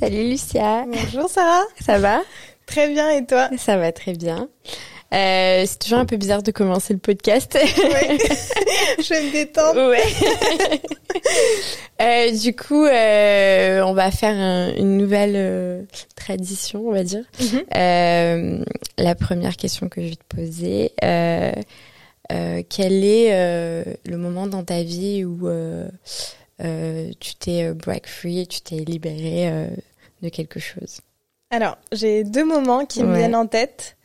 Salut Lucia. Bonjour Sarah. Ça va? Très bien et toi? Ça va très bien. Euh, c'est toujours un peu bizarre de commencer le podcast. Oui. Je vais me détendre. Ouais. euh, du coup, euh, on va faire un, une nouvelle euh, tradition, on va dire. Euh, la première question que je vais te poser, euh, quel est le moment dans ta vie où tu t'es break free, tu t'es libéré de quelque chose? Alors, j'ai deux moments qui me Ouais. viennent en tête.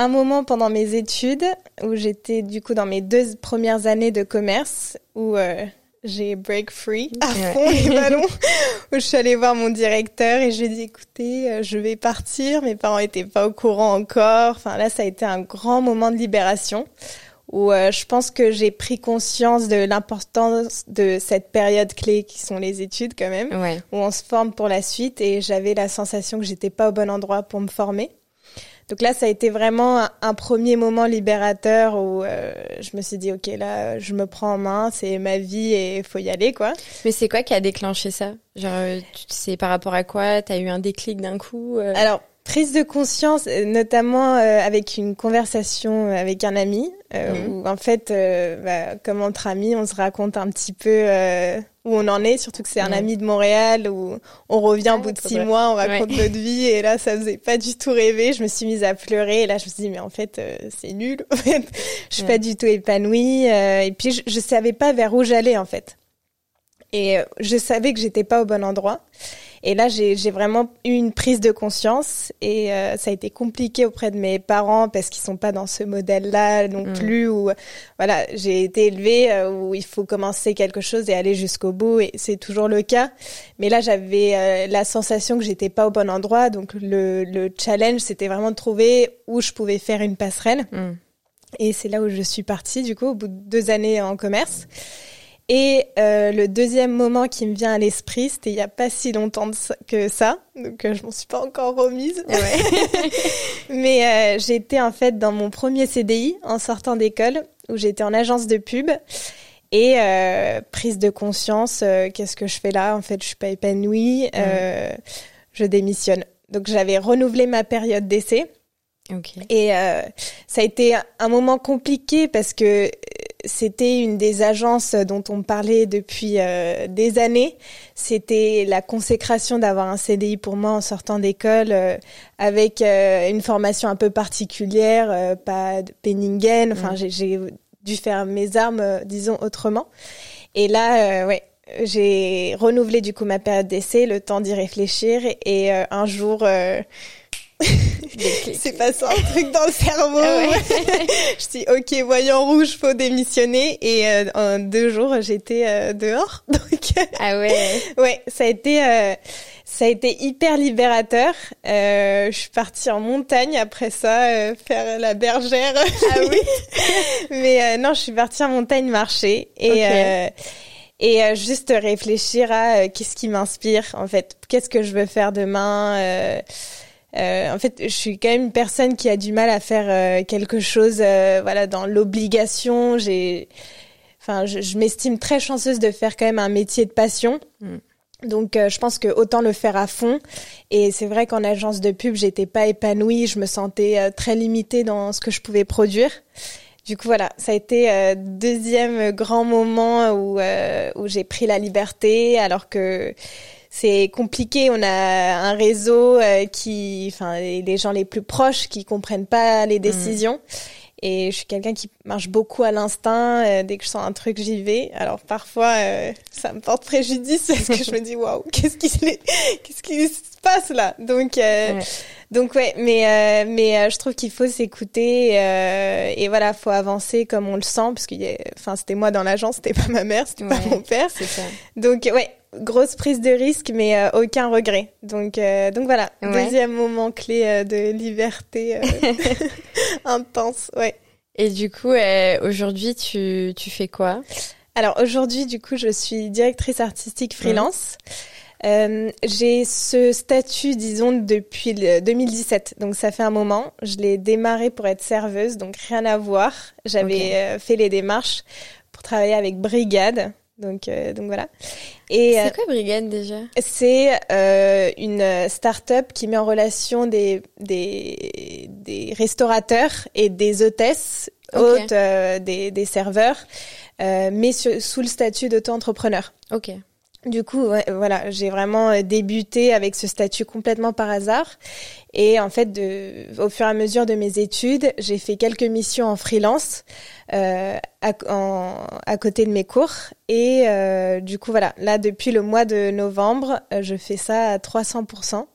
Un moment pendant mes études où j'étais du coup dans mes deux premières années de commerce où euh, j'ai break free à fond les ballons où je suis allée voir mon directeur et je lui ai dit écoutez euh, je vais partir mes parents étaient pas au courant encore enfin là ça a été un grand moment de libération où euh, je pense que j'ai pris conscience de l'importance de cette période clé qui sont les études quand même Ouais. où on se forme pour la suite et j'avais la sensation que j'étais pas au bon endroit pour me former. Donc là, ça a été vraiment un, un premier moment libérateur où euh, je me suis dit, ok, là, je me prends en main, c'est ma vie et faut y aller, quoi. Mais c'est quoi qui a déclenché ça? Genre, euh, tu sais par rapport à quoi? T'as eu un déclic d'un coup euh? Alors, prise de conscience, euh, notamment euh, avec une conversation avec un ami, euh, Mhm. où en fait, euh, bah, comme entre amis, on se raconte un petit peu euh, où on en est, surtout que c'est un ami de Montréal, où on revient Ah, au bout de six mois, on raconte Ouais. notre vie, et là, ça faisait pas du tout rêver. Je me suis mise à pleurer, et là, je me suis dit, mais en fait, euh, c'est nul. En fait, je suis pas du tout épanouie, euh, et puis je, je savais pas vers où j'allais, en fait. Et euh, je savais que j'étais pas au bon endroit. Et là, j'ai vraiment eu une prise de conscience et euh, ça a été compliqué auprès de mes parents parce qu'ils sont pas dans ce modèle-là non Mm. plus. Où voilà, j'ai été élevée euh, où il faut commencer quelque chose et aller jusqu'au bout et c'est toujours le cas. Mais là, j'avais euh, la sensation que j'étais pas au bon endroit. Donc le, le challenge, c'était vraiment de trouver où je pouvais faire une passerelle. Hmm. Et c'est là où je suis partie, du coup, au bout de deux années en commerce. Et euh, le deuxième moment qui me vient à l'esprit, c'était il y a pas si longtemps de ça- que ça, donc euh, je m'en suis pas encore remise. Mais euh, j'étais en fait dans mon premier CDI en sortant d'école, où j'étais en agence de pub. Et euh, prise de conscience, euh, qu'est-ce que je fais là? En fait, je suis pas épanouie, euh, je démissionne. Donc j'avais renouvelé ma période d'essai. Ok. Et euh, ça a été un moment compliqué parce que c'était une des agences dont on parlait depuis euh, des années. C'était la consécration d'avoir un CDI pour moi en sortant d'école euh, avec euh, une formation un peu particulière, euh, pas de Penningen. Enfin, Mm. j'ai- j'ai dû faire mes armes, euh, disons, autrement. Et là, euh, ouais. J'ai renouvelé du coup ma période d'essai, le temps d'y réfléchir et euh, un jour euh, c'est passé un truc dans le cerveau. Ah ouais. je dis ok, voyant rouge, faut démissionner. Et euh, en deux jours, j'étais euh, dehors. Donc Ah ouais. ouais, ça a été euh, ça a été hyper libérateur. Euh, je suis partie en montagne après ça, euh, faire la bergère. Ah oui. Mais euh, non, je suis partie en montagne marcher et Ok. euh, et euh, juste réfléchir à euh, qu'est-ce qui m'inspire en fait, qu'est-ce que je veux faire demain. euh, euh, en fait, je suis quand même une personne qui a du mal à faire euh, quelque chose, euh, voilà, dans l'obligation. J'ai, enfin, je, je m'estime très chanceuse de faire quand même un métier de passion. Mm. Donc, euh, je pense que autant le faire à fond. Et c'est vrai qu'en agence de pub, j'étais pas épanouie. Je me sentais euh, très limitée dans ce que je pouvais produire. Du coup, voilà, ça a été euh, deuxième grand moment où euh, où j'ai pris la liberté, alors que c'est compliqué. On a un réseau euh, qui, enfin, les gens les plus proches qui comprennent pas les décisions. Et je suis quelqu'un qui marche beaucoup à l'instinct. euh, dès que je sens un truc, j'y vais. Alors parfois, euh, ça me porte préjudice parce que je me dis waouh, qu'est-ce qui, se- qu'est-ce qui se passe là? Donc, euh, Ouais. donc ouais, mais euh, mais euh, je trouve qu'il faut s'écouter euh, et voilà, faut avancer comme on le sent parce qu'il y a, enfin, c'était moi dans l'agence, c'était pas ma mère, c'était pas mon père. C'est ça. Donc ouais, grosse prise de risque, mais euh, aucun regret. Donc donc voilà, Ouais. deuxième moment clé euh, de liberté euh, intense. Ouais. Et du coup, euh, aujourd'hui, tu, tu fais quoi? Alors aujourd'hui, du coup, je suis directrice artistique freelance. euh, J'ai ce statut, disons, depuis le 2017, donc ça fait un moment. Je l'ai démarré pour être serveuse, donc rien à voir. J'avais euh, fait les démarches pour travailler avec Brigade. Donc, euh, donc voilà. Et c'est quoi Brigade déjà C'est euh, une start-up qui met en relation des, des, des restaurateurs et des hôtesses, hôtes, des, des serveurs, mais sous le statut d'auto-entrepreneur. Ok. Du coup, voilà, j'ai vraiment euh, débuté avec ce statut complètement par hasard. Et en fait, de, au fur et à mesure de mes études, j'ai fait quelques missions en freelance euh, à, à, côté de mes cours. Et euh, du coup, voilà, là, depuis le mois de novembre, euh, je fais ça à 300%.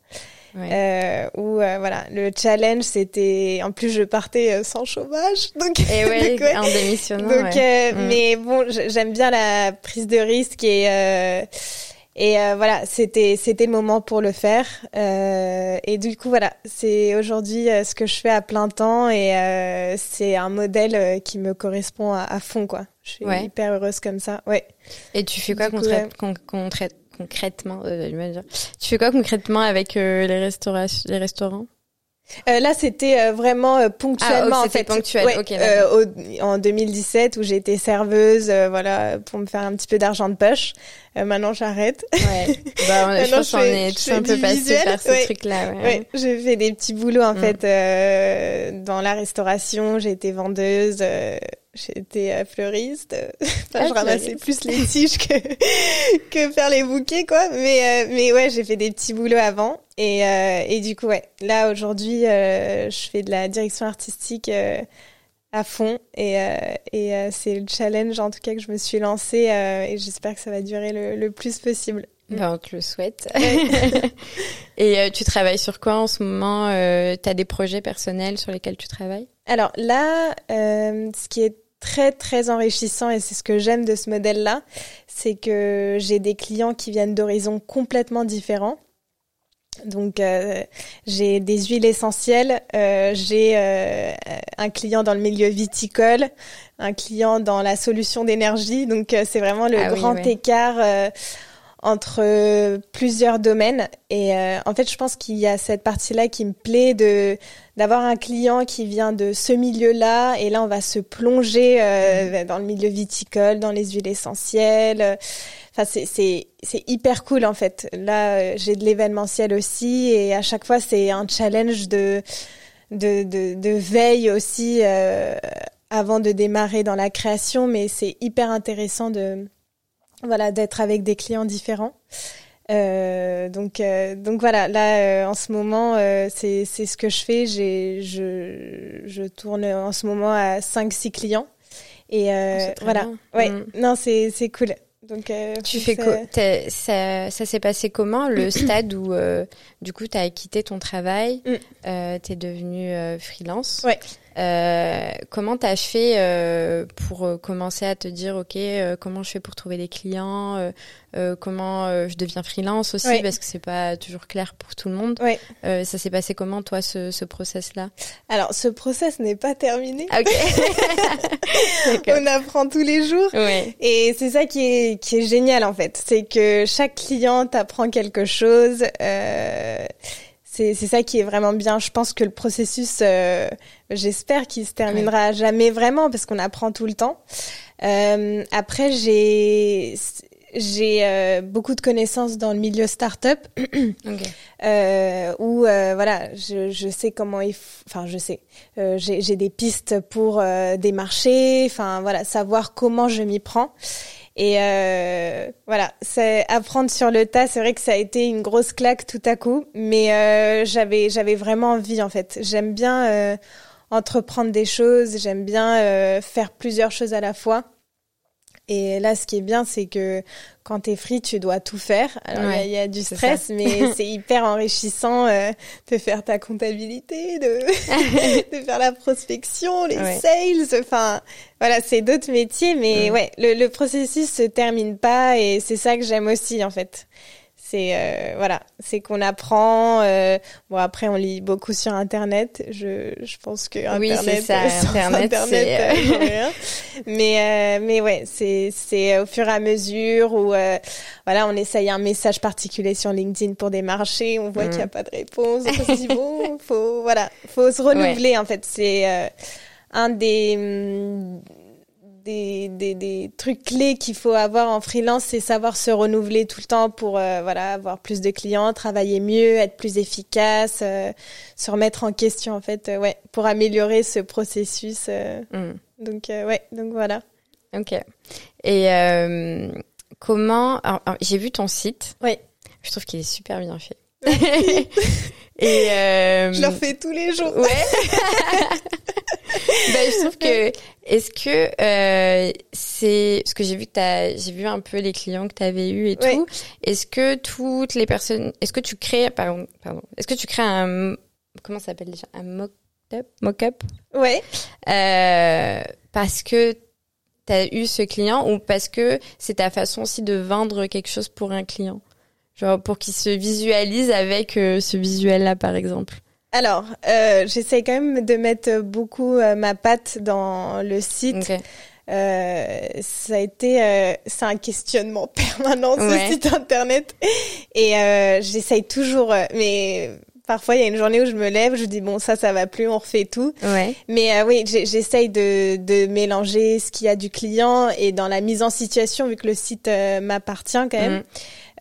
Ouais. Euh, où euh, voilà le challenge c'était en plus je partais euh, sans chômage donc et ouais, donc, en démissionnant donc mm. mais bon j'aime bien la prise de risque et et voilà c'était c'était le moment pour le faire. Et du coup voilà c'est aujourd'hui ce que je fais à plein temps et c'est un modèle qui me correspond à, à fond quoi. Je suis hyper heureuse comme ça ouais. Et tu fais quoi concrètement concrètement euh, Tu fais quoi concrètement avec euh, les, restaurations, les restaurants? Euh, là, c'était euh, vraiment euh, ponctuellement. Ah, en fait. ponctuel. Ouais, okay, au, en 2017, où été serveuse, voilà, pour me faire un petit peu d'argent de poche. Maintenant, j'arrête. Ouais. Bah, je pense qu'on est tous un peu passé par ce truc-là. Ouais. ouais. J'ai fait des petits boulots en mm. fait dans la restauration. J'ai été vendeuse j'étais euh, fleuriste. enfin, ah, je ramassais plus les tiges que que faire les bouquets, quoi. Mais euh, mais ouais, j'ai fait des petits boulots avant. Et euh, et du coup, ouais, là aujourd'hui, je fais de la direction artistique à fond. Et et c'est le challenge en tout cas que je me suis lancée. et j'espère que ça va durer le, le plus possible. Ben, on te le souhaite. et tu travailles sur quoi en ce moment Tu as des projets personnels sur lesquels tu travailles? Alors là, ce qui est très très enrichissant et c'est ce que j'aime de ce modèle-là, c'est que j'ai des clients qui viennent d'horizons complètement différents. Donc euh, j'ai des huiles essentielles, euh, j'ai euh, un client dans le milieu viticole, un client dans la solution d'énergie. Donc c'est vraiment le ah grand écart entre plusieurs domaines. Et euh, en fait, je pense qu'il y a cette partie-là qui me plaît de d'avoir un client qui vient de ce milieu-là. Et là, on va se plonger euh, mmh. dans le milieu viticole, dans les huiles essentielles. Enfin, c'est c'est c'est hyper cool en fait. Là, euh, j'ai de l'événementiel aussi, et à chaque fois, c'est un challenge de de de, de veille aussi. avant de démarrer dans la création, mais c'est hyper intéressant de voilà, d'être avec des clients différents. Euh, donc, euh, donc voilà, là euh, en ce moment, c'est ce que je fais. J'ai je je tourne en ce moment à 5-6 clients et oh, voilà. Ouais, mm. non c'est c'est cool. Donc tu fais quoi Ça ça s'est passé comment le stade où du coup tu as quitté ton travail, mm. tu es devenu freelance? Ouais. Euh, comment t'as fait euh, pour euh, commencer à te dire ok euh, comment je fais pour trouver des clients comment je deviens freelance aussi parce que c'est pas toujours clair pour tout le monde. Ça s'est passé comment toi ce, ce process là alors ce process n'est pas terminé. On apprend tous les jours. Et c'est ça qui est qui est génial en fait. C'est que chaque client t'apprend quelque chose c'est c'est ça qui est vraiment bien. Je pense que le processus, euh, j'espère qu'il se terminera jamais vraiment parce qu'on apprend tout le temps. Euh, après, j'ai j'ai euh, beaucoup de connaissances dans le milieu startup okay. euh, où euh, voilà je, je sais comment il enfin je sais euh, j'ai des pistes pour des marchés enfin voilà savoir comment je m'y prends et euh, voilà, c'est apprendre sur le tas. C'est vrai que ça a été une grosse claque tout à coup, mais euh, j'avais j'avais vraiment envie en fait. J'aime bien euh, entreprendre des choses, j'aime bien euh, faire plusieurs choses à la fois. Et là, ce qui est bien, c'est que quand t'es free, tu dois tout faire. Alors il y, a du stress, mais c'est hyper enrichissant euh, de faire ta comptabilité, de, de faire la prospection, les sales. Enfin, voilà, c'est d'autres métiers, mais ouais, le, le, processus se termine pas, et c'est ça que j'aime aussi en fait. C'est euh, voilà, c'est qu'on apprend. Euh, bon après, on lit beaucoup sur Internet. Je, je pense que Internet, oui, c'est ça. Internet, Internet euh, mais mais ouais, c'est c'est au fur et à mesure où voilà, on essaye un message particulier sur LinkedIn pour des marchés, on voit qu'il n'y a mm. pas de réponse, on se dit bon, faut voilà, faut se renouveler en fait. C'est un des hum, des, des, des trucs clés qu'il faut avoir en freelance, c'est savoir se renouveler tout le temps pour euh, voilà avoir plus de clients, travailler mieux, être plus efficace, euh, se remettre en question en fait, euh, ouais, pour améliorer ce processus. Mm. Donc ouais, donc voilà. Ok. Et comment J'ai vu ton site. Oui. Je trouve qu'il est super bien fait. Et je le fais tous les jours. Ouais. ben, je trouve que est-ce que euh, c'est ce que j'ai vu que t'as j'ai vu un peu les clients que tu avais eu et tout. Est-ce que toutes les personnes est-ce que tu crées pardon pardon est-ce que tu crées un comment ça s'appelle déjà? Un mock-up? Mock-up? Ouais. Euh, parce que tu as eu ce client ou parce que c'est ta façon aussi de vendre quelque chose pour un client? Genre pour qu'il se visualise avec euh, ce visuel là par exemple. Alors, euh, j'essaie quand même de mettre beaucoup euh, ma patte dans le site. Euh, ça a été, euh, c'est un questionnement permanent ce site internet, et euh, j'essaye toujours. mais parfois, il y a une journée où je me lève, je dis bon ça, ça va plus, on refait tout. Ouais. Mais oui, j'essaye de, de mélanger ce qu'il y a du client et dans la mise en situation, vu que le site m'appartient quand même. Mm.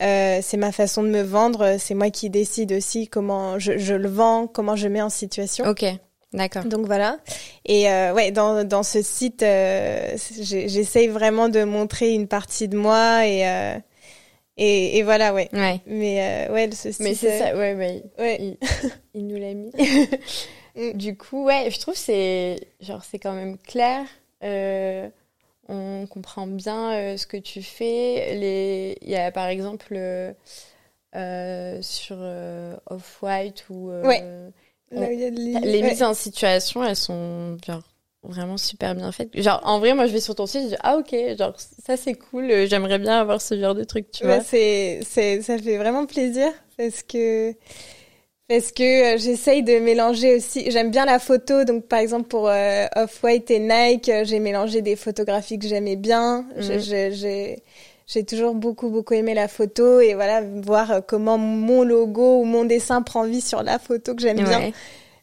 Euh, c'est ma façon de me vendre. C'est moi qui décide aussi comment je, je, le vends, comment je mets en situation. Ok, d'accord. Donc voilà. Et euh, ouais, dans, dans ce site, euh, j'essaye vraiment de montrer une partie de moi et euh, et, et, voilà, ouais. Ouais. Mais euh, ouais, ce site. Mais c'est ça, ouais, ouais. ouais. Il, il nous l'a mis. Mm. du coup, ouais, je trouve c'est genre c'est quand même clair. On comprend bien euh, ce que tu fais. Les... Il y a par exemple euh, sur euh, Off-White ou les mises en situation, elles sont vraiment super bien faites. Genre en vrai, moi je vais sur ton site, je dis ah ok, genre ça c'est cool, j'aimerais bien avoir ce genre de truc, tu vois. C'est c'est ça fait vraiment plaisir parce que parce que euh, j'essaye de mélanger aussi. J'aime bien la photo, donc par exemple pour euh, Off-White et Nike, euh, j'ai mélangé des photographies que j'aimais bien. Mhm. J'ai toujours beaucoup beaucoup aimé la photo et voilà voir comment mon logo ou mon dessin prend vie sur la photo que j'aime bien.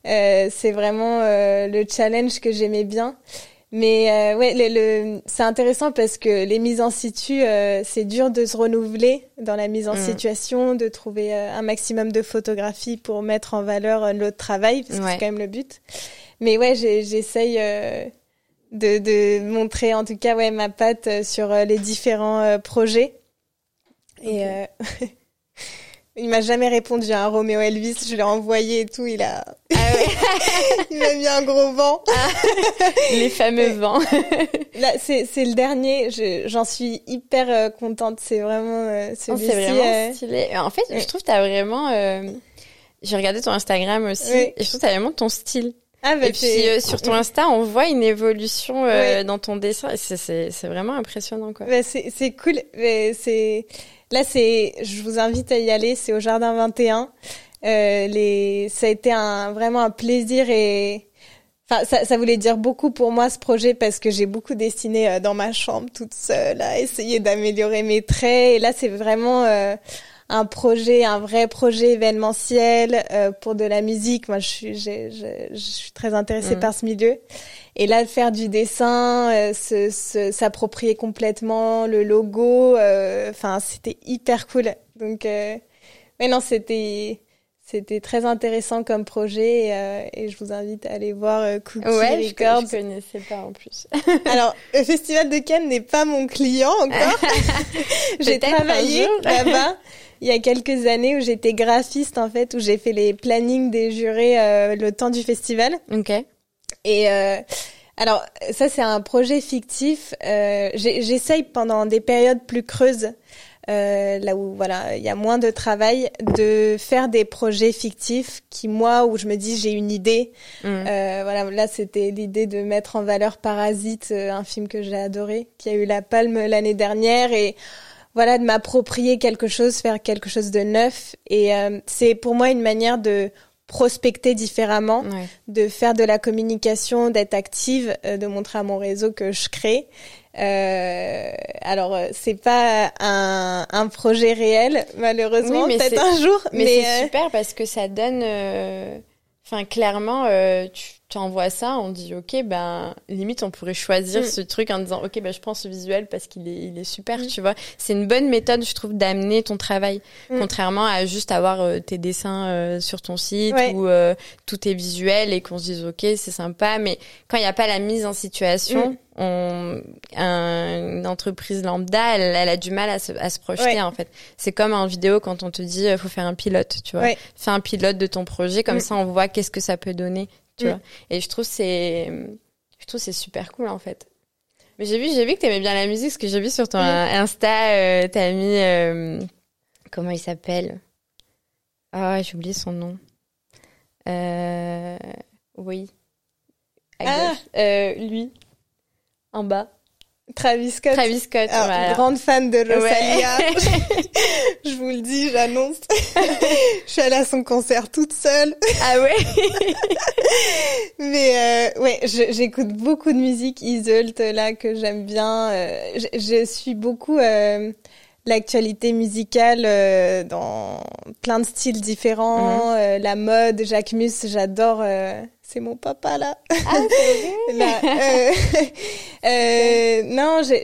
Euh, c'est vraiment le challenge que j'aimais bien. Mais euh, ouais, le, le c'est intéressant parce que les mises en situ, euh, c'est dur de se renouveler dans la mise en mm. situation, de trouver euh, un maximum de photographies pour mettre en valeur euh, notre travail, parce que c'est quand même le but. Mais ouais, j'essaye de, de montrer en tout cas ouais ma patte sur les différents projets. Et Il m'a jamais répondu à un Roméo Elvis, je l'ai envoyé et tout, il a ah il m'a mis un gros vent. Ah, les fameux vents. Là c'est c'est le dernier, j'en suis hyper euh, contente, c'est vraiment euh, c'est vraiment euh, stylé. En fait, je trouve que tu as vraiment j'ai regardé ton Instagram aussi et je trouve que tu as vraiment ton style. Ah, bah, et puis sur ton Insta, on voit une évolution dans ton dessin. C'est c'est vraiment impressionnant quoi. Bah, c'est c'est cool. C'est Là, c'est, je vous invite à y aller. C'est au Jardin 21. Euh, les, ça a été vraiment un plaisir et, enfin, ça, ça voulait dire beaucoup pour moi ce projet parce que j'ai beaucoup dessiné euh, dans ma chambre toute seule à essayer d'améliorer mes traits. Et là, c'est vraiment euh, un projet, un vrai projet événementiel euh, pour de la musique. Moi, je suis, je, je, je suis très intéressée mm. par ce milieu. Et là, faire du dessin, euh, s'approprier complètement le logo, euh, enfin, c'était hyper cool. Donc, euh, mais non, c'était c'était très intéressant comme projet euh, et, je vous invite à aller voir euh, Cookie ouais, Records. Je, je connaissais pas en plus. Alors, le Festival de Cannes n'est pas mon client encore. j'ai travaillé là-bas il y a quelques années où j'étais graphiste en fait, où j'ai fait les plannings des jurés euh, le temps du festival. Ok. Et euh, alors ça c'est un projet fictif. Euh, J'essaye pendant des périodes plus creuses, euh, là où voilà il y a moins de travail, de faire des projets fictifs qui moi où je me dis j'ai une idée. Mmh. Euh, voilà là c'était l'idée de mettre en valeur Parasite, euh, un film que j'ai adoré, qui a eu la palme l'année dernière et voilà, de m'approprier quelque chose, faire quelque chose de neuf. Et c'est pour moi une manière de prospecter différemment, de faire de la communication, d'être active, de montrer à mon réseau que je crée. Euh, alors c'est pas un, un, projet réel malheureusement peut-être un jour mais, mais c'est super parce que ça donne enfin clairement tu tu envoies ça, on dit ok ben limite on pourrait choisir mm. ce truc en disant ok ben je prends ce visuel parce qu'il est il est super mm. tu vois. C'est une bonne méthode je trouve d'amener ton travail. Mm. contrairement à juste avoir euh, tes dessins euh, sur ton site ou euh, tout est visuel et qu'on se dise ok c'est sympa mais quand il n'y a pas la mise en situation on, un, une entreprise lambda elle, elle, a du mal à se, à se projeter en fait. C'est comme en vidéo quand on te dit faut faire un pilote tu vois. Fais un pilote de ton projet comme ça on voit qu'est-ce que ça peut donner tu mm. vois. Et je trouve c'est, je trouve c'est super cool en fait. Mais j'ai vu, j'ai vu que t'aimais bien la musique, parce que j'ai vu sur ton Insta, euh, t'as mis, euh, comment il s'appelle? Ah, j'ai oublié son nom. Euh, oui. Ah. Lui, en bas. Travis Scott. Travis Scott, ah, Grande fan de Rosalia. je vous le dis, j'annonce. je suis allée à son concert toute seule. Ah ouais Mais euh, ouais, j'écoute beaucoup de musique Isolt là que j'aime bien. Euh, je, je, suis beaucoup euh, l'actualité musicale euh, dans plein de styles différents, mhm. euh, la mode, Jacques Mus, j'adore c'est mon papa là. Ah, là euh, euh, non,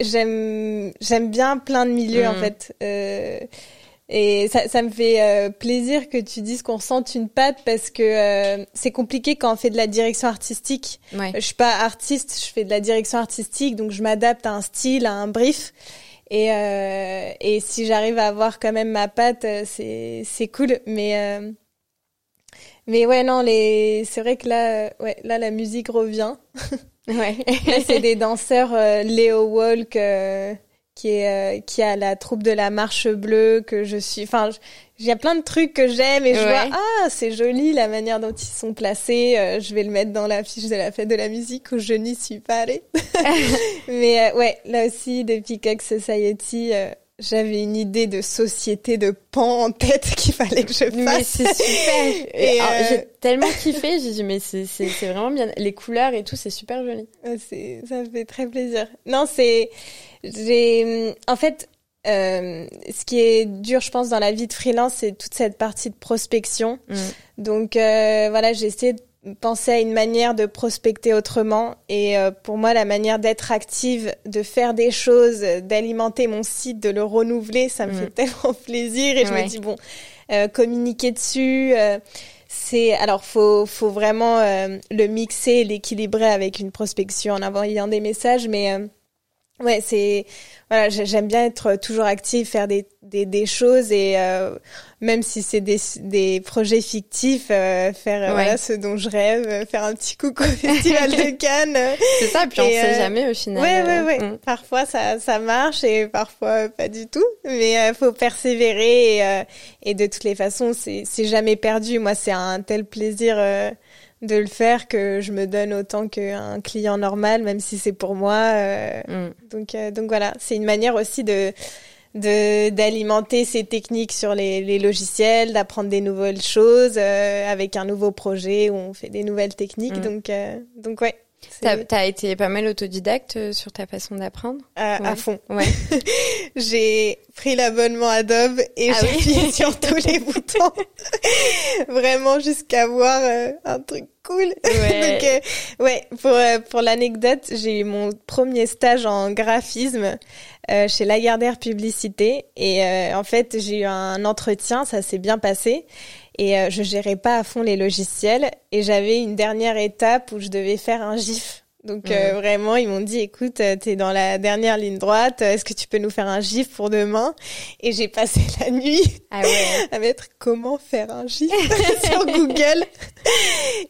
j'aime j'aime bien plein de milieux en mm. fait. Euh, et ça, ça me fait euh, plaisir que tu dises qu'on sente une patte parce que euh, c'est compliqué quand on fait de la direction artistique. Ouais. Je suis pas artiste, je fais de la direction artistique, donc je m'adapte à un style, à un brief. Et, euh, et si j'arrive à avoir quand même ma patte, c'est c'est cool. Mais mais ouais, non, les... c'est vrai que là, ouais, là, la musique revient. ouais. c'est des danseurs, euh, Léo Walk, euh, qui est, euh, qui a la troupe de la Marche Bleue, que je suis, enfin, il y a plein de trucs que j'aime et je vois, ah, c'est joli la manière dont ils sont placés, je vais le mettre dans la fiche de la fête de la musique où je n'y suis pas allée. Mais ouais, là aussi, depuis Peacock Society, j'avais une idée de société de pan en tête qu'il fallait que je fasse. Mais c'est super. et euh, J'ai tellement kiffé. J'ai dit mais c'est c'est vraiment bien. Les couleurs et tout, c'est super joli. C'est ça fait très plaisir. Non, c'est j'ai en fait euh, ce qui est dur, je pense, dans la vie de freelance, c'est toute cette partie de prospection. Mm. Donc euh, voilà, j'ai essayé de penser à une manière de prospecter autrement. Et euh, pour moi, la manière d'être active, de faire des choses, d'alimenter mon site, de le renouveler, ça me mm. fait tellement plaisir. Et je me dis, bon, euh, communiquer dessus, euh, c'est... Alors, faut, faut vraiment le mixer, l'équilibrer avec une prospection en envoyant des messages. Mais ouais, c'est voilà, j'aime bien être toujours active, faire des, des, des choses et euh, même si c'est des, des projets fictifs, euh, faire euh, voilà ce dont je rêve, faire un petit coucou au festival de Cannes. C'est ça, puis on ne sait jamais au final. Ouais, ouais, ouais. Mm. Parfois ça ça marche et parfois pas du tout, mais faut persévérer et, et de toutes les façons c'est c'est jamais perdu. Moi c'est un tel plaisir de le faire que je me donne autant qu'un client normal, même si c'est pour moi. Euh, mm. Donc, euh, donc voilà, c'est une manière aussi de de d'alimenter ces techniques sur les, les logiciels, d'apprendre des nouvelles choses euh, avec un nouveau projet où on fait des nouvelles techniques. Mm. Donc donc ouais. T'as as été pas mal autodidacte euh, sur ta façon d'apprendre? À fond. Ouais. j'ai pris l'abonnement Adobe et ah j'ai appuyé sur tous les boutons. Vraiment jusqu'à voir euh, un truc cool. Ouais. Donc, euh, ouais, pour, pour l'anecdote, j'ai eu mon premier stage en graphisme chez Lagardère Publicité et en fait, j'ai eu un entretien, ça s'est bien passé et euh, je gérais pas à fond les logiciels et j'avais une dernière étape où je devais faire un GIF. Donc euh, vraiment, ils m'ont dit, écoute, euh, tu es dans la dernière ligne droite, est-ce que tu peux nous faire un GIF pour demain? Et j'ai passé la nuit ah ouais. à mettre comment faire un GIF sur Google.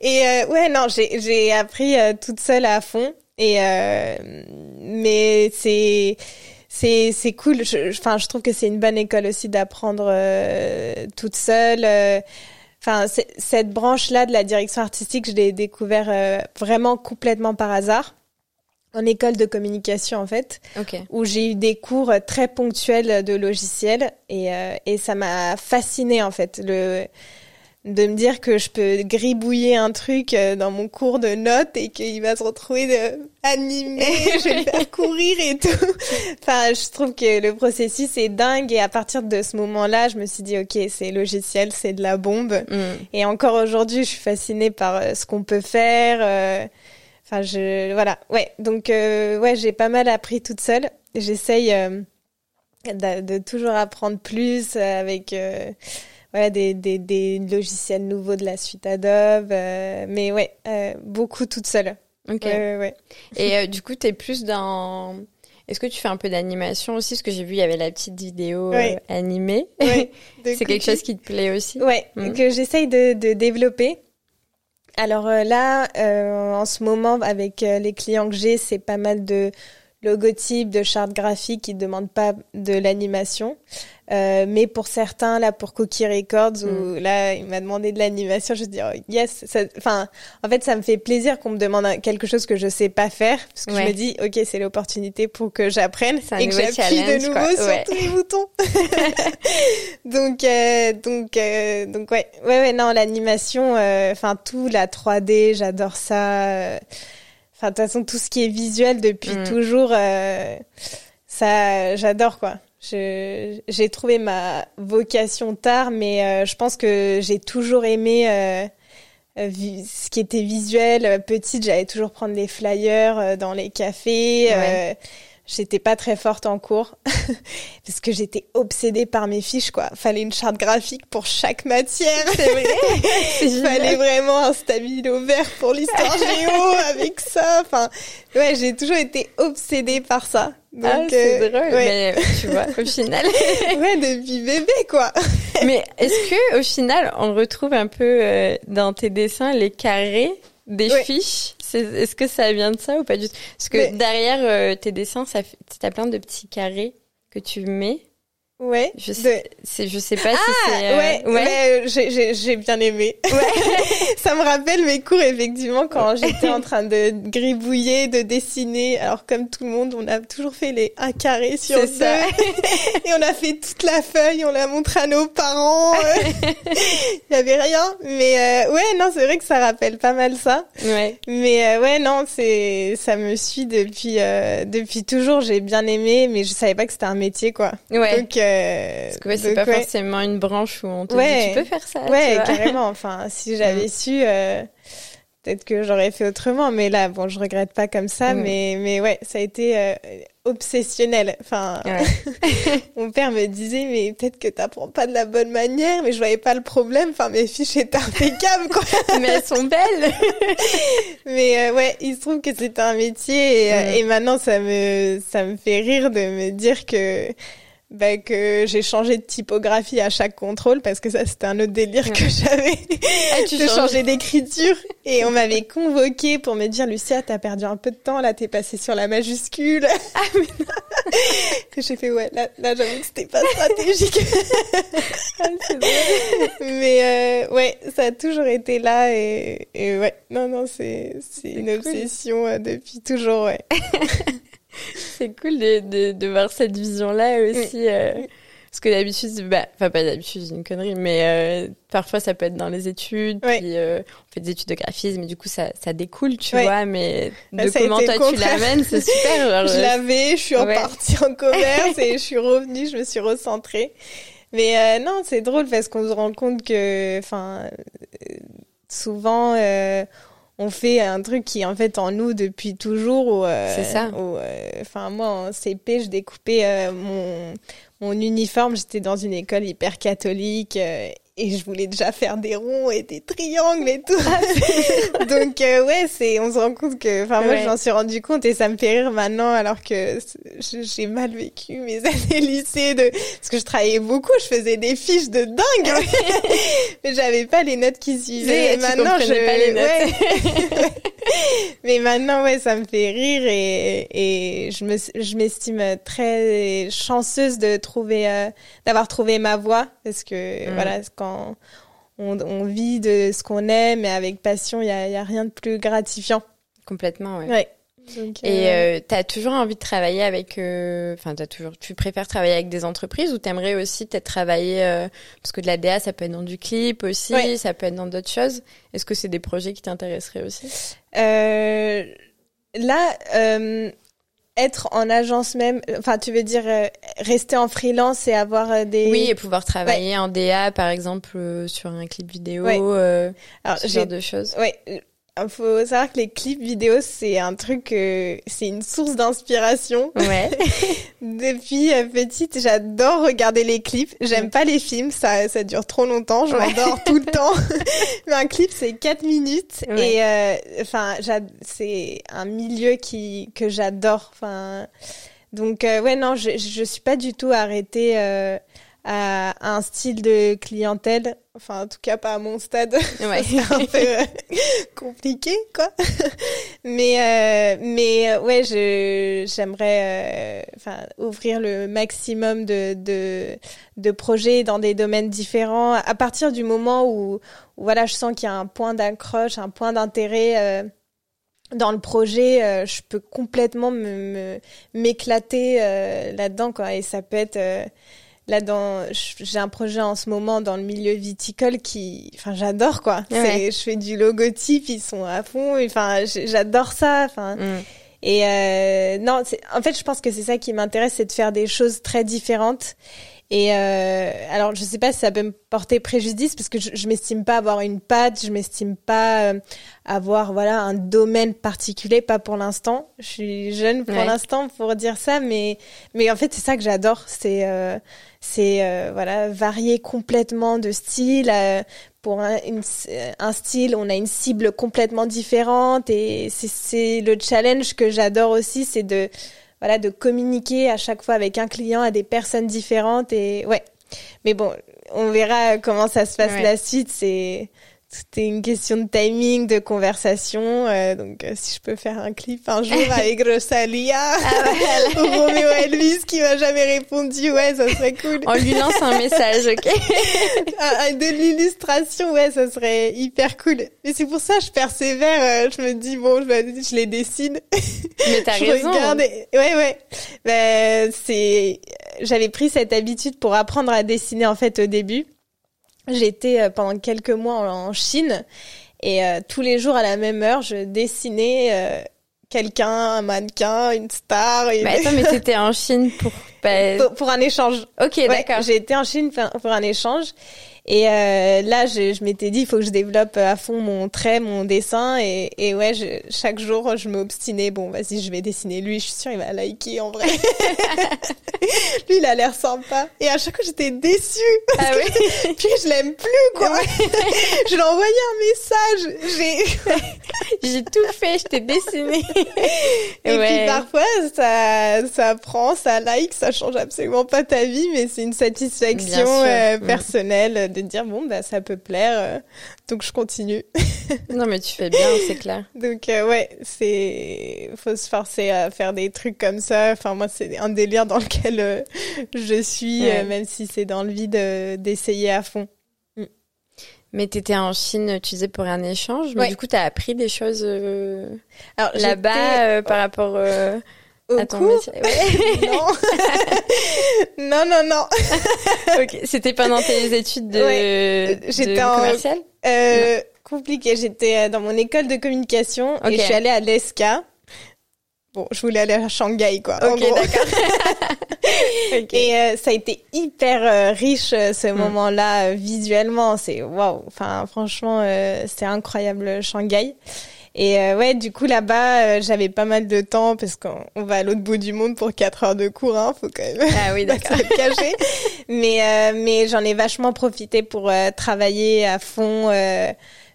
Et ouais, non, j'ai appris toute seule à fond. Et mais c'est c'est c'est cool. Enfin, je, trouve que c'est une bonne école aussi d'apprendre euh, toute seule. Euh, enfin, cette branche là de la direction artistique, je l'ai découvert euh, vraiment complètement par hasard. en école de communication en fait, Ok. où j'ai eu des cours très ponctuels de logiciels et, euh, et ça m'a fasciné en fait le de me dire que je peux gribouiller un truc euh, dans mon cours de notes et qu'il va se retrouver de, animé, je vais le faire courir et tout. Enfin, je trouve que le processus est dingue et à partir de ce moment-là, je me suis dit ok, c'est logiciel, c'est de la bombe. Mm. Et encore aujourd'hui, je suis fascinée par euh, ce qu'on peut faire. euh, Enfin, je voilà, ouais. Donc euh, ouais, j'ai pas mal appris toute seule. J'essaye euh, de, de toujours apprendre plus avec euh, voilà des, des, des logiciels nouveaux de la suite Adobe. euh, mais ouais, euh, beaucoup toute seule. Ok. Ouais. Et euh, du coup, t'es plus dans. Est-ce que tu fais un peu d'animation aussi? Parce que j'ai vu, il y avait la petite vidéo euh, animée. Ouais, C'est quelque chose qui te plaît aussi? Ouais, Mhm. que j'essaye de, de développer. Alors euh, là, euh, en ce moment, avec les clients que j'ai, c'est pas mal de logotypes, de chartes graphiques qui demandent pas de l'animation. Euh, mais pour certains, là, pour Cookie Records, où là, il m'a demandé de l'animation, je dis, oh, yes, ça- enfin, en fait, ça me fait plaisir qu'on me demande quelque chose que je sais pas faire, parce que Ouais. je me dis, ok, c'est l'opportunité pour que j'apprenne et que j'appuie de nouveau quoi. sur Ouais. tous les boutons. donc, euh, donc, euh, donc, ouais, ouais, ouais, non, l'animation, euh, enfin, tout, la 3D, j'adore ça. Enfin, de toute façon, tout ce qui est visuel depuis Mm. toujours, euh, ça, j'adore, quoi. Je, j'ai trouvé ma vocation tard, mais euh, je pense que j'ai toujours aimé euh, ce qui était visuel. Petite, j'allais toujours prendre les flyers dans les cafés. Ouais. J'étais pas très forte en cours parce que j'étais obsédée par mes fiches quoi. Fallait une charte graphique pour chaque matière. C'est vrai. Fallait vraiment un stabilo vert pour l'histoire géo avec ça. Enfin, ouais, j'ai toujours été obsédée par ça. Donc, ah, c'est euh, drôle. Ouais. Mais tu vois, au final. ouais, depuis bébé quoi. Mais est-ce que au final, on retrouve un peu euh, dans tes dessins les carrés des Ouais. fiches? C'est- Est-ce que ça vient de ça ou pas du tout? Parce que Mais- derrière euh, tes dessins, ça t'as plein de petits carrés que tu mets. Ouais. Je sais, je sais pas si Ah, c'est. euh, ouais, ouais, j'ai- j'ai j'ai bien aimé. ça me rappelle mes cours, effectivement, quand j'étais en train de gribouiller, de dessiner. Alors, comme tout le monde, on a toujours fait les un carré sur C'est deux. ça. Et on a fait toute la feuille, on l'a montré à nos parents. Il y avait rien. Mais euh, ouais, non, c'est vrai que ça rappelle pas mal ça. Ouais. Mais euh, ouais, non, c'est ça me suit depuis euh, depuis toujours. J'ai bien aimé, mais je savais pas que c'était un métier, quoi. Ouais. Donc, euh, Parce que ouais, c'est pas ouais. forcément une branche où on te Ouais. dit tu peux faire ça. Ouais, carrément. Enfin, si j'avais su, euh, peut-être que j'aurais fait autrement. Mais là, bon, je regrette pas comme ça. Mm. Mais, mais ouais, ça a été euh, obsessionnel. Enfin, mon père me disait, mais peut-être que t'apprends pas de la bonne manière. Mais je voyais pas le problème. Enfin, mes fiches étaient impeccables, quoi. Mais elles sont belles. mais ouais, il se trouve que c'était un métier. Et, Mm. et maintenant, ça me, ça me fait rire de me dire que bah, que j'ai changé de typographie à chaque contrôle parce que ça c'était un autre délire Ouais. que j'avais. Ah, de changer d'écriture. Et on m'avait convoqué pour me dire Lucia t'as perdu un peu de temps là t'es passée sur la majuscule. Ah mais non. J'ai fait ouais là, là j'avoue que c'était pas stratégique. Ah, mais euh, ouais ça a toujours été là et, et ouais. Non non c'est c'est une cool. obsession euh, depuis toujours ouais C'est cool de, de, de voir cette vision-là aussi. euh, parce que d'habitude, bah, enfin pas d'habitude, c'est une connerie, mais euh, parfois ça peut être dans les études, puis euh, on fait des études de graphisme, et du coup ça, ça découle, tu vois, mais Bah, de comment toi tu l'amènes, c'est super. je l'avais, je suis Ouais. repartie en commerce et je suis revenue, je me suis recentrée. Mais non, c'est drôle parce qu'on se rend compte que, enfin, souvent, euh, on fait un truc qui est en fait en nous depuis toujours. où, euh, C'est ça. où, euh, Enfin, moi, en CP, je découpais euh, mon, mon uniforme. J'étais dans une école hyper catholique. Et je voulais déjà faire des ronds et des triangles et tout. Donc euh, ouais, c'est on se rend compte que enfin moi Ouais. j'en suis rendu compte et ça me fait rire maintenant alors que j'ai mal vécu mes années lycée de parce que je travaillais beaucoup, je faisais des fiches de dingue. Mais j'avais pas les notes qui suivaient et maintenant je comprenais pas les notes. ouais. Mais maintenant ouais, ça me fait rire et et je me je m'estime très chanceuse de trouver euh, d'avoir trouvé ma voie parce que Mm. voilà, quand on, on vit de ce qu'on aime et avec passion, il y a, y a rien de plus gratifiant. Complètement, ouais. Ouais. Et euh, tu as toujours envie de travailler avec, enfin, t'as toujours, tu préfères travailler avec des entreprises ou t'aimerais aussi peut-être travailler, parce que de la DA, ça peut être dans du clip aussi, ça peut être dans d'autres choses. Est-ce que c'est des projets qui t'intéresseraient aussi? Là, être en agence même, enfin tu veux dire euh, rester en freelance et avoir euh, des... Oui, et pouvoir travailler en DA par exemple euh, sur un clip vidéo, ouais. Alors, ce genre de choses. Ouais, il faut savoir que les clips vidéo, c'est un truc, euh, c'est une source d'inspiration. Ouais. Depuis euh, petite, j'adore regarder les clips. J'aime pas les films, ça, ça dure trop longtemps. Je m'endors tout le temps. Mais un clip, c'est 4 minutes. Et euh, enfin, c'est un milieu qui que j'adore. Enfin, donc ouais, non, je, je suis pas du tout arrêtée à un style de clientèle. Enfin, en tout cas, pas à mon stade. Ouais. c'est un peu euh, compliqué, quoi. mais, euh, mais euh, ouais, je, j'aimerais, enfin, ouvrir le maximum de, de, de projets dans des domaines différents. À partir du moment où, voilà, je sens qu'il y a un point d'accroche, un point d'intérêt. dans le projet, je peux complètement me, m'éclater là-dedans, quoi. Et ça peut être là dans j'ai un projet en ce moment dans le milieu viticole qui enfin j'adore quoi. Je fais du logotype ils sont à fond enfin j'adore ça enfin. Mm. et euh, non en fait je pense que c'est ça qui m'intéresse c'est de faire des choses très différentes. Et euh, alors, je sais pas si ça peut me porter préjudice parce que je, je m'estime pas avoir une patte, je m'estime pas euh, avoir voilà un domaine particulier, pas pour l'instant. Je suis jeune pour l'instant pour dire ça, mais mais en fait c'est ça que j'adore, c'est euh, c'est euh, voilà varier complètement de style. Euh, pour un, un, style, on a une cible complètement différente et c'est le challenge que j'adore aussi, c'est de voilà, de communiquer à chaque fois avec un client à des personnes différentes et ouais. Mais bon, on verra comment ça se passe la suite. C'est c'était une question de timing, de conversation. Euh, donc, euh, si je peux faire un clip un jour avec Rosalia ah, ou Romeo Elvis qui m'a jamais répondu, ouais, ça serait cool. On lui lance un message, ok De l'illustration, ouais, ça serait hyper cool. Et c'est pour ça que je persévère. Euh, je me dis, bon, je, je les dessine. Mais t'as raison. Regarde Ouais, ouais. Ben, c'est... J'avais pris cette habitude pour apprendre à dessiner, en fait, au début. J'étais euh, pendant quelques mois en, Chine et euh, tous les jours à la même heure, je dessinais euh, quelqu'un, un mannequin, une star. Une... Mais attends, mais t'étais en Chine pour... pour... pour un échange. Ok, d'accord. J'ai été en Chine pour un échange et euh, là, je, je m'étais dit, il faut que je développe à fond mon trait, mon dessin. Et, et ouais, je, chaque jour, je m'obstinais. Bon, vas-y, je vais dessiner lui. Je suis sûre, il va liker en vrai. lui, il a l'air sympa. Et à chaque fois, j'étais déçue. Ah oui Puis je l'aime plus, quoi. je lui ai envoyé un message. J'ai... J'ai tout fait, je t'ai dessiné. et puis parfois, ça, ça prend, ça like, ça change absolument pas ta vie, mais c'est une satisfaction euh, mm. personnelle de dire bon bah ça peut plaire, euh, donc je continue. non mais tu fais bien, c'est clair. Donc euh, ouais, c'est faut se forcer à faire des trucs comme ça. Enfin moi c'est un délire dans lequel euh, je suis, même si c'est dans le vide d'essayer à fond. Mm. Mais tu étais en Chine, tu disais pour un échange, mais du coup tu as appris des choses là-bas par rapport au Attends, Non. non, non, non. ok, c'était pendant tes études de, ouais. J'étais en commercial euh, Compliqué. J'étais euh, dans mon école de communication et je suis allée à l'ESCA. Bon, je voulais aller à Shanghai, quoi. Ok, d'accord. Et euh, ça a été hyper euh, riche ce hmm. moment-là visuellement. C'est waouh. Enfin, franchement, c'est incroyable Shanghai. Et euh, ouais, du coup là-bas, euh, j'avais pas mal de temps parce qu'on va à l'autre bout du monde pour 4 heures de cours, hein, faut quand même ah oui, d'accord. mais euh, mais j'en ai vachement profité pour travailler à fond,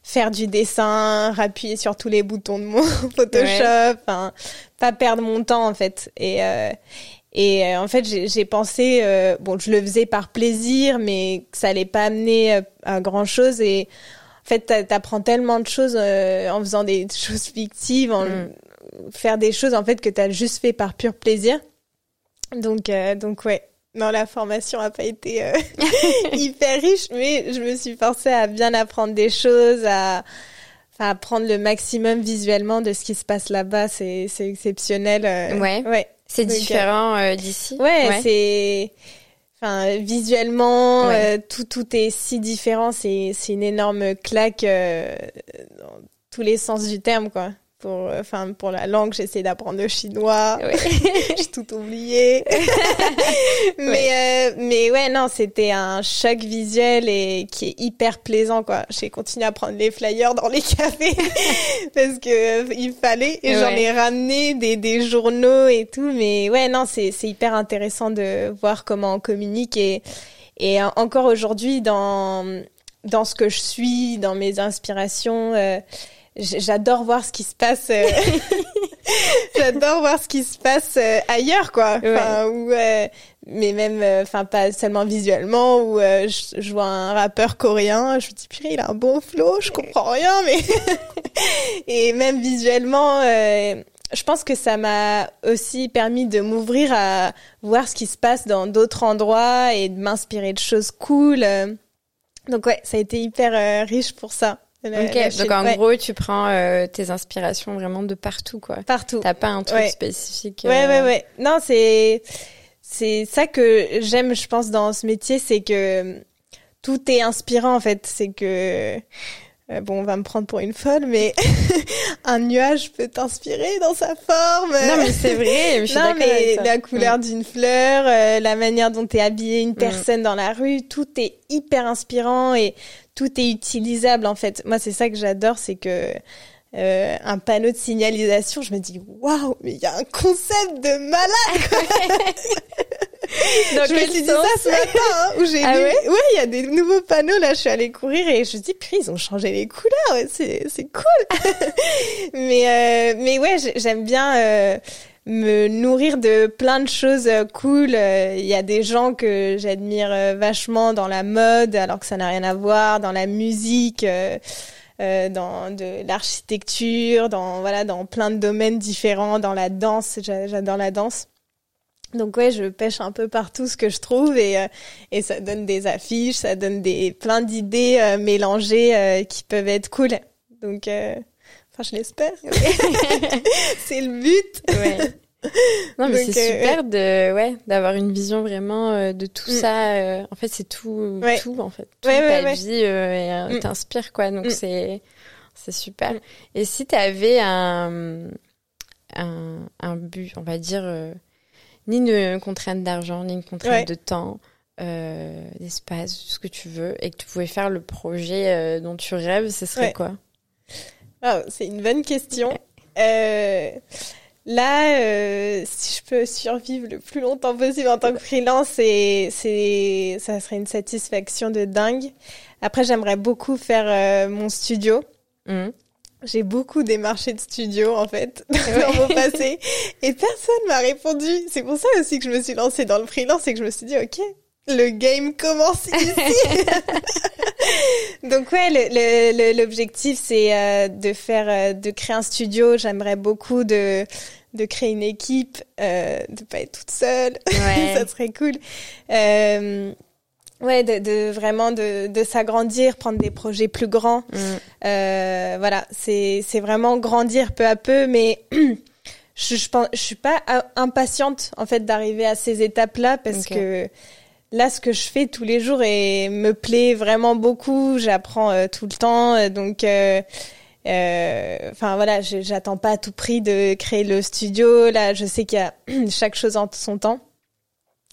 faire du dessin, appuyer sur tous les boutons de mon Photoshop, enfin pas perdre mon temps en fait. Et et en fait, j'ai pensé, bon, je le faisais par plaisir, mais que ça allait pas amener à grand chose et en fait, t'apprends tellement de choses euh, en faisant des choses fictives, en mm. faire des choses en fait que t'as juste fait par pur plaisir. Donc, euh, donc ouais. Non, la formation a pas été euh, hyper riche, mais je me suis forcée à bien apprendre des choses, à enfin apprendre le maximum visuellement de ce qui se passe là-bas, c'est c'est exceptionnel. Euh, ouais. Ouais. C'est Donc, différent euh, d'ici. Ouais, c'est enfin visuellement Ouais. euh, tout tout est si différent, c'est c'est une énorme claque euh, dans tous les sens du terme quoi. Pour enfin pour la langue, j'essaie d'apprendre le chinois. Ouais. J'ai tout oublié. mais euh, mais ouais non, c'était un choc visuel et qui est hyper plaisant quoi. J'ai continué à prendre les flyers dans les cafés parce que euh, il fallait et j'en Ouais. ai ramené des des journaux et tout mais ouais non, c'est c'est hyper intéressant de voir comment on communique et et en- encore aujourd'hui dans dans ce que je suis, dans mes inspirations euh, J'adore voir ce qui se passe. euh, J'adore voir ce qui se passe euh, ailleurs, quoi. Enfin, ou, euh, mais même, euh, enfin, pas seulement visuellement. Où euh, je, je vois un rappeur coréen, je me dis purée, il a un bon flow, je comprends rien, mais et même visuellement. euh, je pense que ça m'a aussi permis de m'ouvrir à voir ce qui se passe dans d'autres endroits et de m'inspirer de choses cool. Donc ouais, ça a été hyper riche pour ça. La- Ok, la donc en ouais. gros, tu prends euh, tes inspirations vraiment de partout, quoi. partout. T'as pas un truc Ouais. spécifique. Ouais, euh, ouais, ouais. Non, c'est c'est ça que j'aime, je pense, dans ce métier, c'est que tout est inspirant en fait. C'est que euh, bon, on va me prendre pour une folle, mais un nuage peut t'inspirer dans sa forme. Non, mais c'est vrai, je suis Non, mais avec la couleur d'une fleur, euh, la manière dont est habillée Mm. une personne dans la rue, tout est hyper inspirant et tout est utilisable en fait. Moi, c'est ça que j'adore, c'est que euh, un panneau de signalisation, je me dis waouh, mais il y a un concept de malade. Dans je me suis dit ça ce matin hein, où j'ai Ah vu. ouais il y a des nouveaux panneaux là. Je suis allée courir et je me dis, puis ils ont changé les couleurs. C'est c'est cool. mais euh, mais ouais, j'ai- j'aime bien. euh, me nourrir de plein de choses euh, cool. Euh, Il y a des gens que j'admire euh, vachement dans la mode, alors que ça n'a rien à voir, dans la musique, euh, euh, dans de l'architecture, dans voilà, dans plein de domaines différents, dans la danse. J'a- J'adore la danse. Donc ouais, je pêche un peu partout ce que je trouve et euh, et ça donne des affiches, ça donne des plein d'idées euh, mélangées euh, qui peuvent être cool. Donc enfin je l'espère. C'est le but. Ouais. Non, mais c'est super de, ouais, d'avoir une vision vraiment de tout Mm. ça. en fait, c'est tout, Ouais. tout, en fait. Tout Ouais, ta vie Mm. t'inspire, quoi. Donc, Mm. c'est, c'est super. Et si t'avais un, un, un but, on va dire, ni une contrainte d'argent, ni une contrainte Ouais. de temps, euh, d'espace, ce que tu veux, et que tu pouvais faire le projet euh, dont tu rêves, ce serait Ouais. quoi? Ah, c'est une bonne question. Euh, là, euh, si je peux survivre le plus longtemps possible en tant que freelance, c'est, c'est, ça serait une satisfaction de dingue. Après, j'aimerais beaucoup faire mon studio. Mhm. J'ai beaucoup démarché de studio en fait dans mon passé et personne m'a répondu. C'est pour ça aussi que je me suis lancée dans le freelance et que je me suis dit ok, le game commence ici. Donc ouais, l'objectif c'est euh, de faire, euh, de créer un studio. J'aimerais beaucoup de de créer une équipe, euh, de pas être toute seule. Ouais. ça serait cool. Euh, ouais, de, de vraiment de, de s'agrandir, prendre des projets plus grands. Mhm. Euh, voilà, c'est c'est vraiment grandir peu à peu, mais je je, pense, je suis pas a- impatiente en fait d'arriver à ces étapes-là parce que là, ce que je fais tous les jours et me plaît vraiment beaucoup. J'apprends euh, tout le temps, euh, donc. euh, euh, Enfin voilà, je- j'attends pas à tout prix de créer le studio. Là, je sais qu'il y a chaque chose en son temps.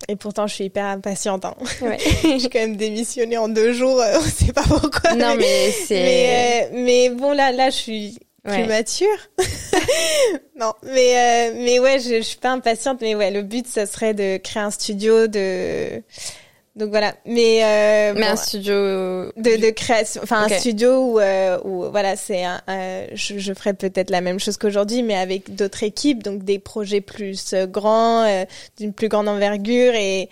Et pourtant, je suis hyper impatiente. Hein. Ouais. J'ai quand même démissionné en deux jours. euh, on sait pas pourquoi. Non, mais c'est. mais, euh, mais bon, là, là, je suis plus Ouais. mature. non, mais, euh, mais ouais, je, je suis pas impatiente, mais ouais, le but, ça serait de créer un studio de, donc voilà. Mais, euh, Mais bon, un studio. de, de création, enfin un studio où, euh, où voilà, c'est un, un- je, je ferais peut-être la même chose qu'aujourd'hui, mais avec d'autres équipes, donc des projets plus euh, grands, euh, d'une plus grande envergure et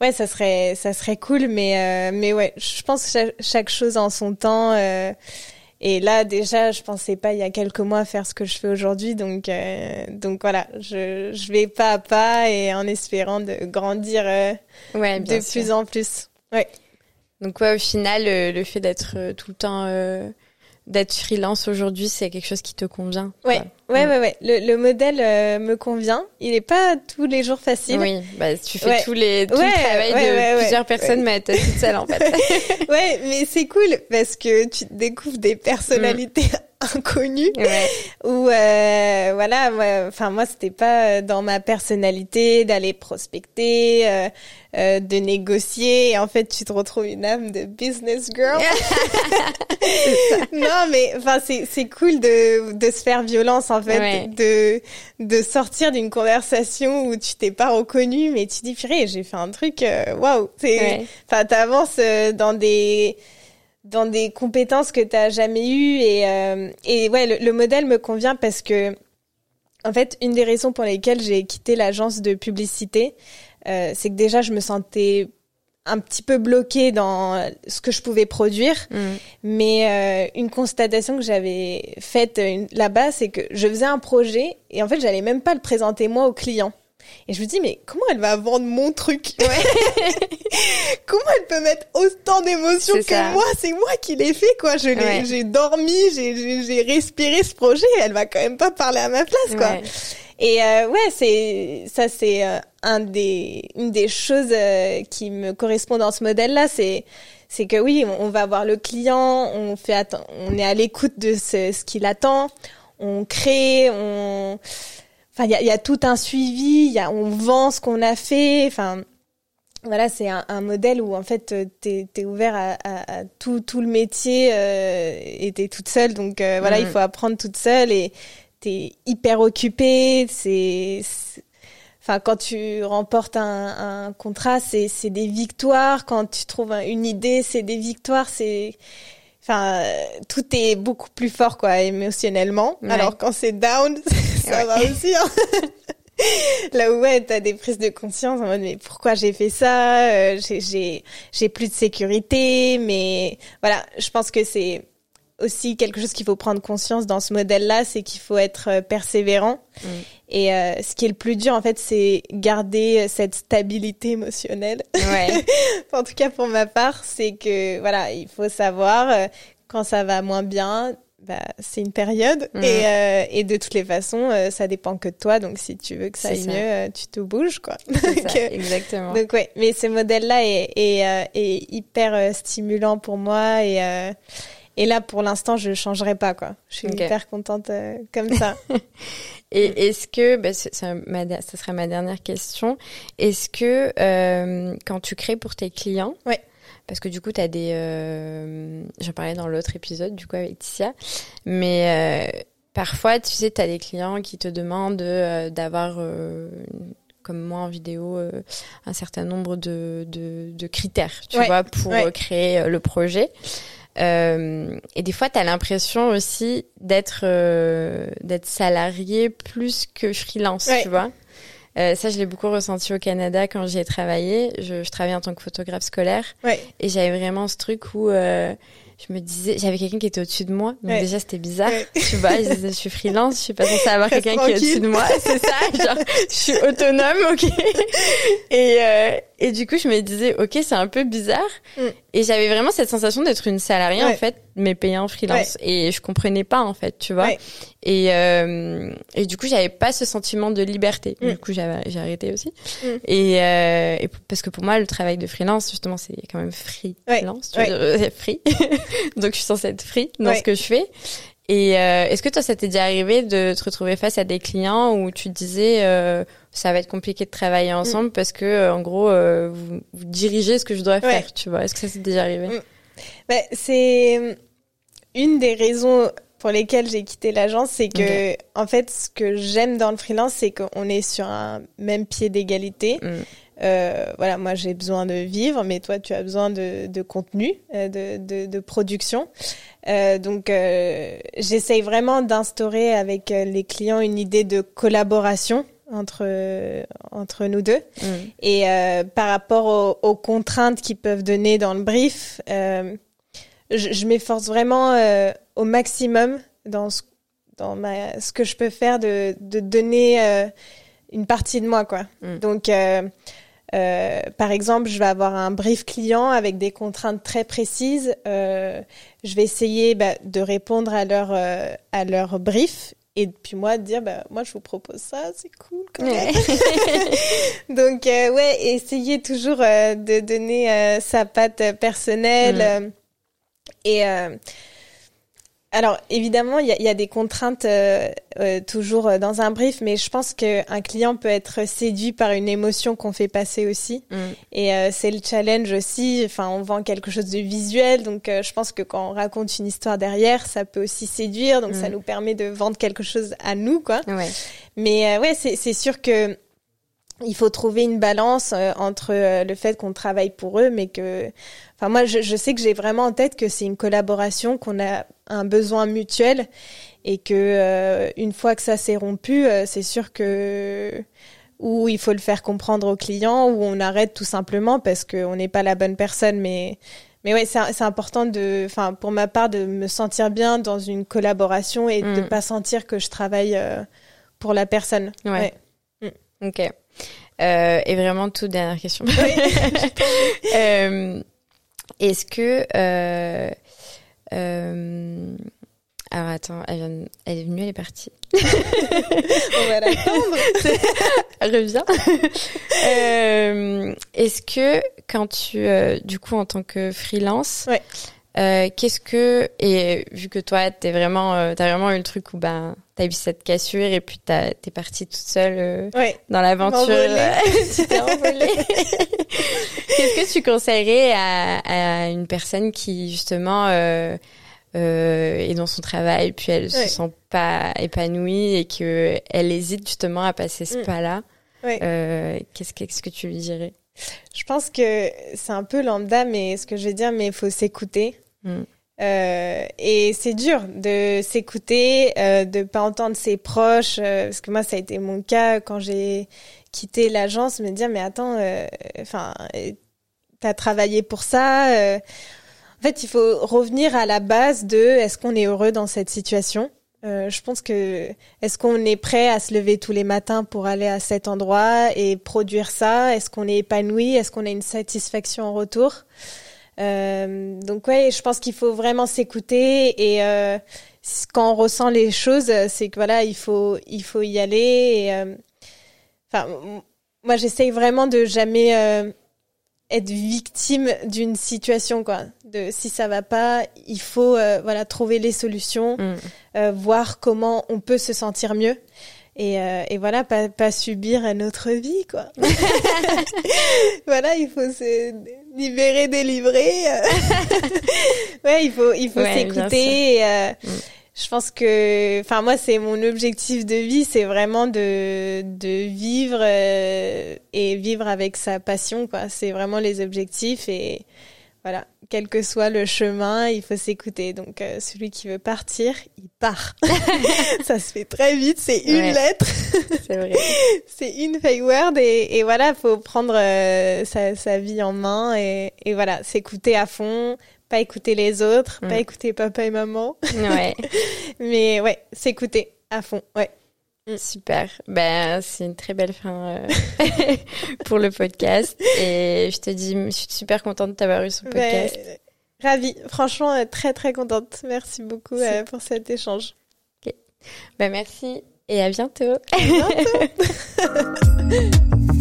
ouais, ça serait, ça serait cool, mais euh, mais ouais, je pense que chaque, chaque chose en son temps. Et là, déjà, je pensais pas il y a quelques mois faire ce que je fais aujourd'hui, donc euh, donc voilà, je je vais pas à pas et en espérant de grandir euh, Ouais, de sûr. plus en plus. Ouais. Donc ouais, au final, euh, le fait d'être euh, tout le temps euh, d'être freelance aujourd'hui, c'est quelque chose qui te convient. Ouais, ouais, ouais, ouais. Le, le modèle euh, me convient. Il est pas tous les jours facile. Oui, bah tu fais tous les tout le travail de plusieurs personnes, mais t'es toute seule en fait. ouais, mais c'est cool parce que tu découvres des personnalités inconnu. Ou euh, voilà enfin moi c'était pas dans ma personnalité d'aller prospecter euh, euh, de négocier. Et en fait tu te retrouves une âme de business girl. Non mais enfin c'est c'est cool de de se faire violence en fait de de sortir d'une conversation où tu t'es pas reconnu mais tu dis purée j'ai fait un truc euh, waouh wow. c'est enfin t'avances dans des dans des compétences que tu n'as jamais eues. Et, euh, et ouais, le, modèle me convient parce que, en fait, une des raisons pour lesquelles j'ai quitté l'agence de publicité, euh, c'est que déjà, je me sentais un petit peu bloquée dans ce que je pouvais produire. Mm. Mais euh, une constatation que j'avais faite là-bas, c'est que je faisais un projet et en fait, j'allais même pas le présenter moi au client. Et je me dis, mais comment elle va vendre mon truc ouais. Comment elle peut mettre autant d'émotions que moi? C'est moi qui l'ai fait, quoi. Je j'ai dormi, j'ai respiré ce projet. Elle va quand même pas parler à ma place, quoi. Et euh, ouais, c'est ça, c'est euh, un des une des choses euh, qui me correspond dans ce modèle-là, c'est c'est que oui, on, va voir le client, on fait on est à l'écoute de ce, ce qu'il attend, on crée, on il y a, tout un suivi, y a, on vend ce qu'on a fait. Enfin, voilà, c'est un, modèle où en fait t'es es ouvert à, tout, tout le métier euh, et t'es toute seule. Donc euh, voilà, il mm. faut apprendre toute seule et t'es hyper occupée. C'est, enfin, quand tu remportes un, un contrat, c'est des victoires. Quand tu trouves une idée, c'est des victoires. C'est Enfin, tout est beaucoup plus fort, quoi, émotionnellement. Alors quand c'est down, ça va aussi. Hein. Là où ouais, t'as des prises de conscience en mode mais pourquoi j'ai fait ça euh, J'ai j'ai plus de sécurité, mais voilà, je pense que c'est aussi quelque chose qu'il faut prendre conscience dans ce modèle-là, c'est qu'il faut être euh, persévérant. Mm. Et euh, ce qui est le plus dur, en fait, c'est garder cette stabilité émotionnelle. Ouais. en tout cas, pour ma part, c'est que voilà, il faut savoir quand ça va moins bien. Bah, c'est une période. Mm. et, et de toutes les façons ça dépend que de toi. Donc si tu veux que ça aille mieux tu te bouges quoi. Donc, ça, exactement. donc ouais. Mais ce modèle là est, est, est hyper stimulant pour moi et et là, pour l'instant, je changerai pas, quoi. Je suis hyper contente euh, comme ça. Et est-ce que, bah, ça, serait ma dernière question, est-ce que euh, quand tu crées pour tes clients, ouais. Parce que du coup, tu as des... Euh, J'en parlais dans l'autre épisode, du coup, avec Ticia, mais euh, parfois, tu sais, tu as des clients qui te demandent d'avoir comme moi en vidéo, un certain nombre de, de, de critères, tu vois, pour créer le projet. Euh, et des fois, tu as l'impression aussi d'être euh, d'être salarié plus que freelance, tu vois. Euh, ça, je l'ai beaucoup ressenti au Canada quand j'y ai travaillé. Je, je travaillais en tant que photographe scolaire. Et j'avais vraiment ce truc où euh, je me disais, j'avais quelqu'un qui était au-dessus de moi. Donc déjà, c'était bizarre. Tu vois, je, je, suis freelance, je suis pas censée avoir quelqu'un qui est au-dessus de moi. C'est ça, genre, je suis autonome, ok. Et, euh, et du coup, je me disais, ok, c'est un peu bizarre. Mm. Et j'avais vraiment cette sensation d'être une salariée, en fait, mais payée en freelance. Et je comprenais pas, en fait, tu vois. Et, euh, et du coup, j'avais pas ce sentiment de liberté. Mm. Du coup, j'ai arrêté aussi. Mm. Et, euh, et, parce que pour moi, le travail de freelance, justement, c'est quand même freelance. Tu veux free. Donc, je suis censée être free dans ce que je fais. Et euh, est-ce que toi, ça t'est déjà arrivé de te retrouver face à des clients où tu disais euh, ça va être compliqué de travailler ensemble mm. parce que euh, en gros euh, vous, vous, dirigez ce que je dois faire, tu vois? Est-ce que ça s'est déjà arrivé? Mm. bah, C'est une des raisons pour lesquelles j'ai quitté l'agence, c'est que en fait, ce que j'aime dans le freelance, c'est qu'on est sur un même pied d'égalité. Mm. Euh, voilà, moi j'ai besoin de vivre, mais toi tu as besoin de, de contenu, euh, de, de, de, production. Euh, donc j'essaye vraiment d'instaurer avec les clients une idée de collaboration entre entre nous deux. Mm. Et par rapport aux, aux, contraintes qu'ils peuvent donner dans le brief, je, je m'efforce vraiment au maximum dans ce dans ma, ce que je peux faire de, de donner une partie de moi quoi. Mm. Donc Euh, par exemple, je vais avoir un brief client avec des contraintes très précises. Euh, je vais essayer bah, de répondre à leur euh, à leur brief et puis moi de dire bah moi je vous propose ça, c'est cool quand même. Donc euh, ouais, essayer toujours de donner sa patte personnelle mm. et alors évidemment, il y a, y a, des contraintes euh, euh, toujours euh, dans un brief, mais je pense qu'un client peut être séduit par une émotion qu'on fait passer aussi. Mm. Et c'est le challenge aussi. Enfin, on vend quelque chose de visuel, donc je pense que quand on raconte une histoire derrière, ça peut aussi séduire. Donc ça mm. nous permet de vendre quelque chose à nous, quoi. Ouais. Mais ouais, c'est sûr que il faut trouver une balance entre le fait qu'on travaille pour eux, mais que, enfin moi, je, je sais que j'ai vraiment en tête que c'est une collaboration qu'on a un besoin mutuel et que euh, une fois que ça s'est rompu, euh, c'est sûr que ou il faut le faire comprendre au client ou on arrête tout simplement parce qu'on n'est pas la bonne personne mais mais ouais c'est important de enfin pour ma part de me sentir bien dans une collaboration et de de mm. pas sentir que je travaille euh, pour la personne ouais, mm. ok et vraiment toute dernière question est-ce que euh... Alors attends, elle, vient... elle, est venue, elle est partie. On va l'attendre. Reviens. euh, Est-ce que quand tu, euh, du coup, en tant que freelance, ouais. Euh, qu'est-ce que et vu que toi, t'es vraiment, euh, t'as vraiment eu le truc où ben t'as eu cette cassure et puis t'es partie toute seule euh, ouais. dans l'aventure. tu t'es envolée. qu'est-ce que tu conseillerais à, à, une personne qui justement euh, euh, est dans son travail, puis elle se sent pas épanouie et que elle hésite justement à passer ce mm. pas-là. Euh, qu'est-ce, qu'est-ce que tu lui dirais? Je pense que c'est un peu lambda, mais ce que je vais dire, mais il faut s'écouter. Mm. Euh, et c'est dur de s'écouter, euh, de pas entendre ses proches, euh, parce que moi ça a été mon cas quand j'ai quitté l'agence, me dire mais attends, euh, enfin t'as travaillé pour ça. En fait, il faut revenir à la base de est-ce qu'on est heureux dans cette situation? Je pense que est-ce qu'on est prêt à se lever tous les matins pour aller à cet endroit et produire ça? Est-ce qu'on est épanoui? Est-ce qu'on a une satisfaction en retour? Euh, donc ouais, je pense qu'il faut vraiment s'écouter et euh, quand on ressent les choses, c'est que voilà, il faut il faut y aller. Euh, enfin, moi j'essaye vraiment de jamais euh, être victime d'une situation quoi. De si ça va pas, il faut euh, voilà trouver les solutions, mm. voir comment on peut se sentir mieux. Et, et, voilà, pas, pas subir notre vie, quoi. voilà, il faut se libérer, délivrer. ouais, il faut, il faut s'écouter. Euh, mm. Je pense que, enfin moi, c'est mon objectif de vie, c'est vraiment de de vivre euh, et vivre avec sa passion, quoi. C'est vraiment les objectifs et voilà, quel que soit le chemin, il faut s'écouter. Donc euh, celui qui veut partir, il part. ça se fait très vite, c'est une lettre. c'est vrai. c'est une fake word et, et voilà, faut prendre euh, sa, sa, vie en main et, et voilà, s'écouter à fond, pas écouter les autres, pas mm. écouter papa et maman. Ouais. Mais ouais, s'écouter à fond. Ouais. Mm. Super. Ben, c'est une très belle fin euh, pour le podcast. Et je te dis, je suis super contente de t'avoir eu sur le ben, podcast. ravie. Franchement, euh, très, très contente. Merci beaucoup euh, pour cet échange. Ben, merci et à bientôt. À bientôt.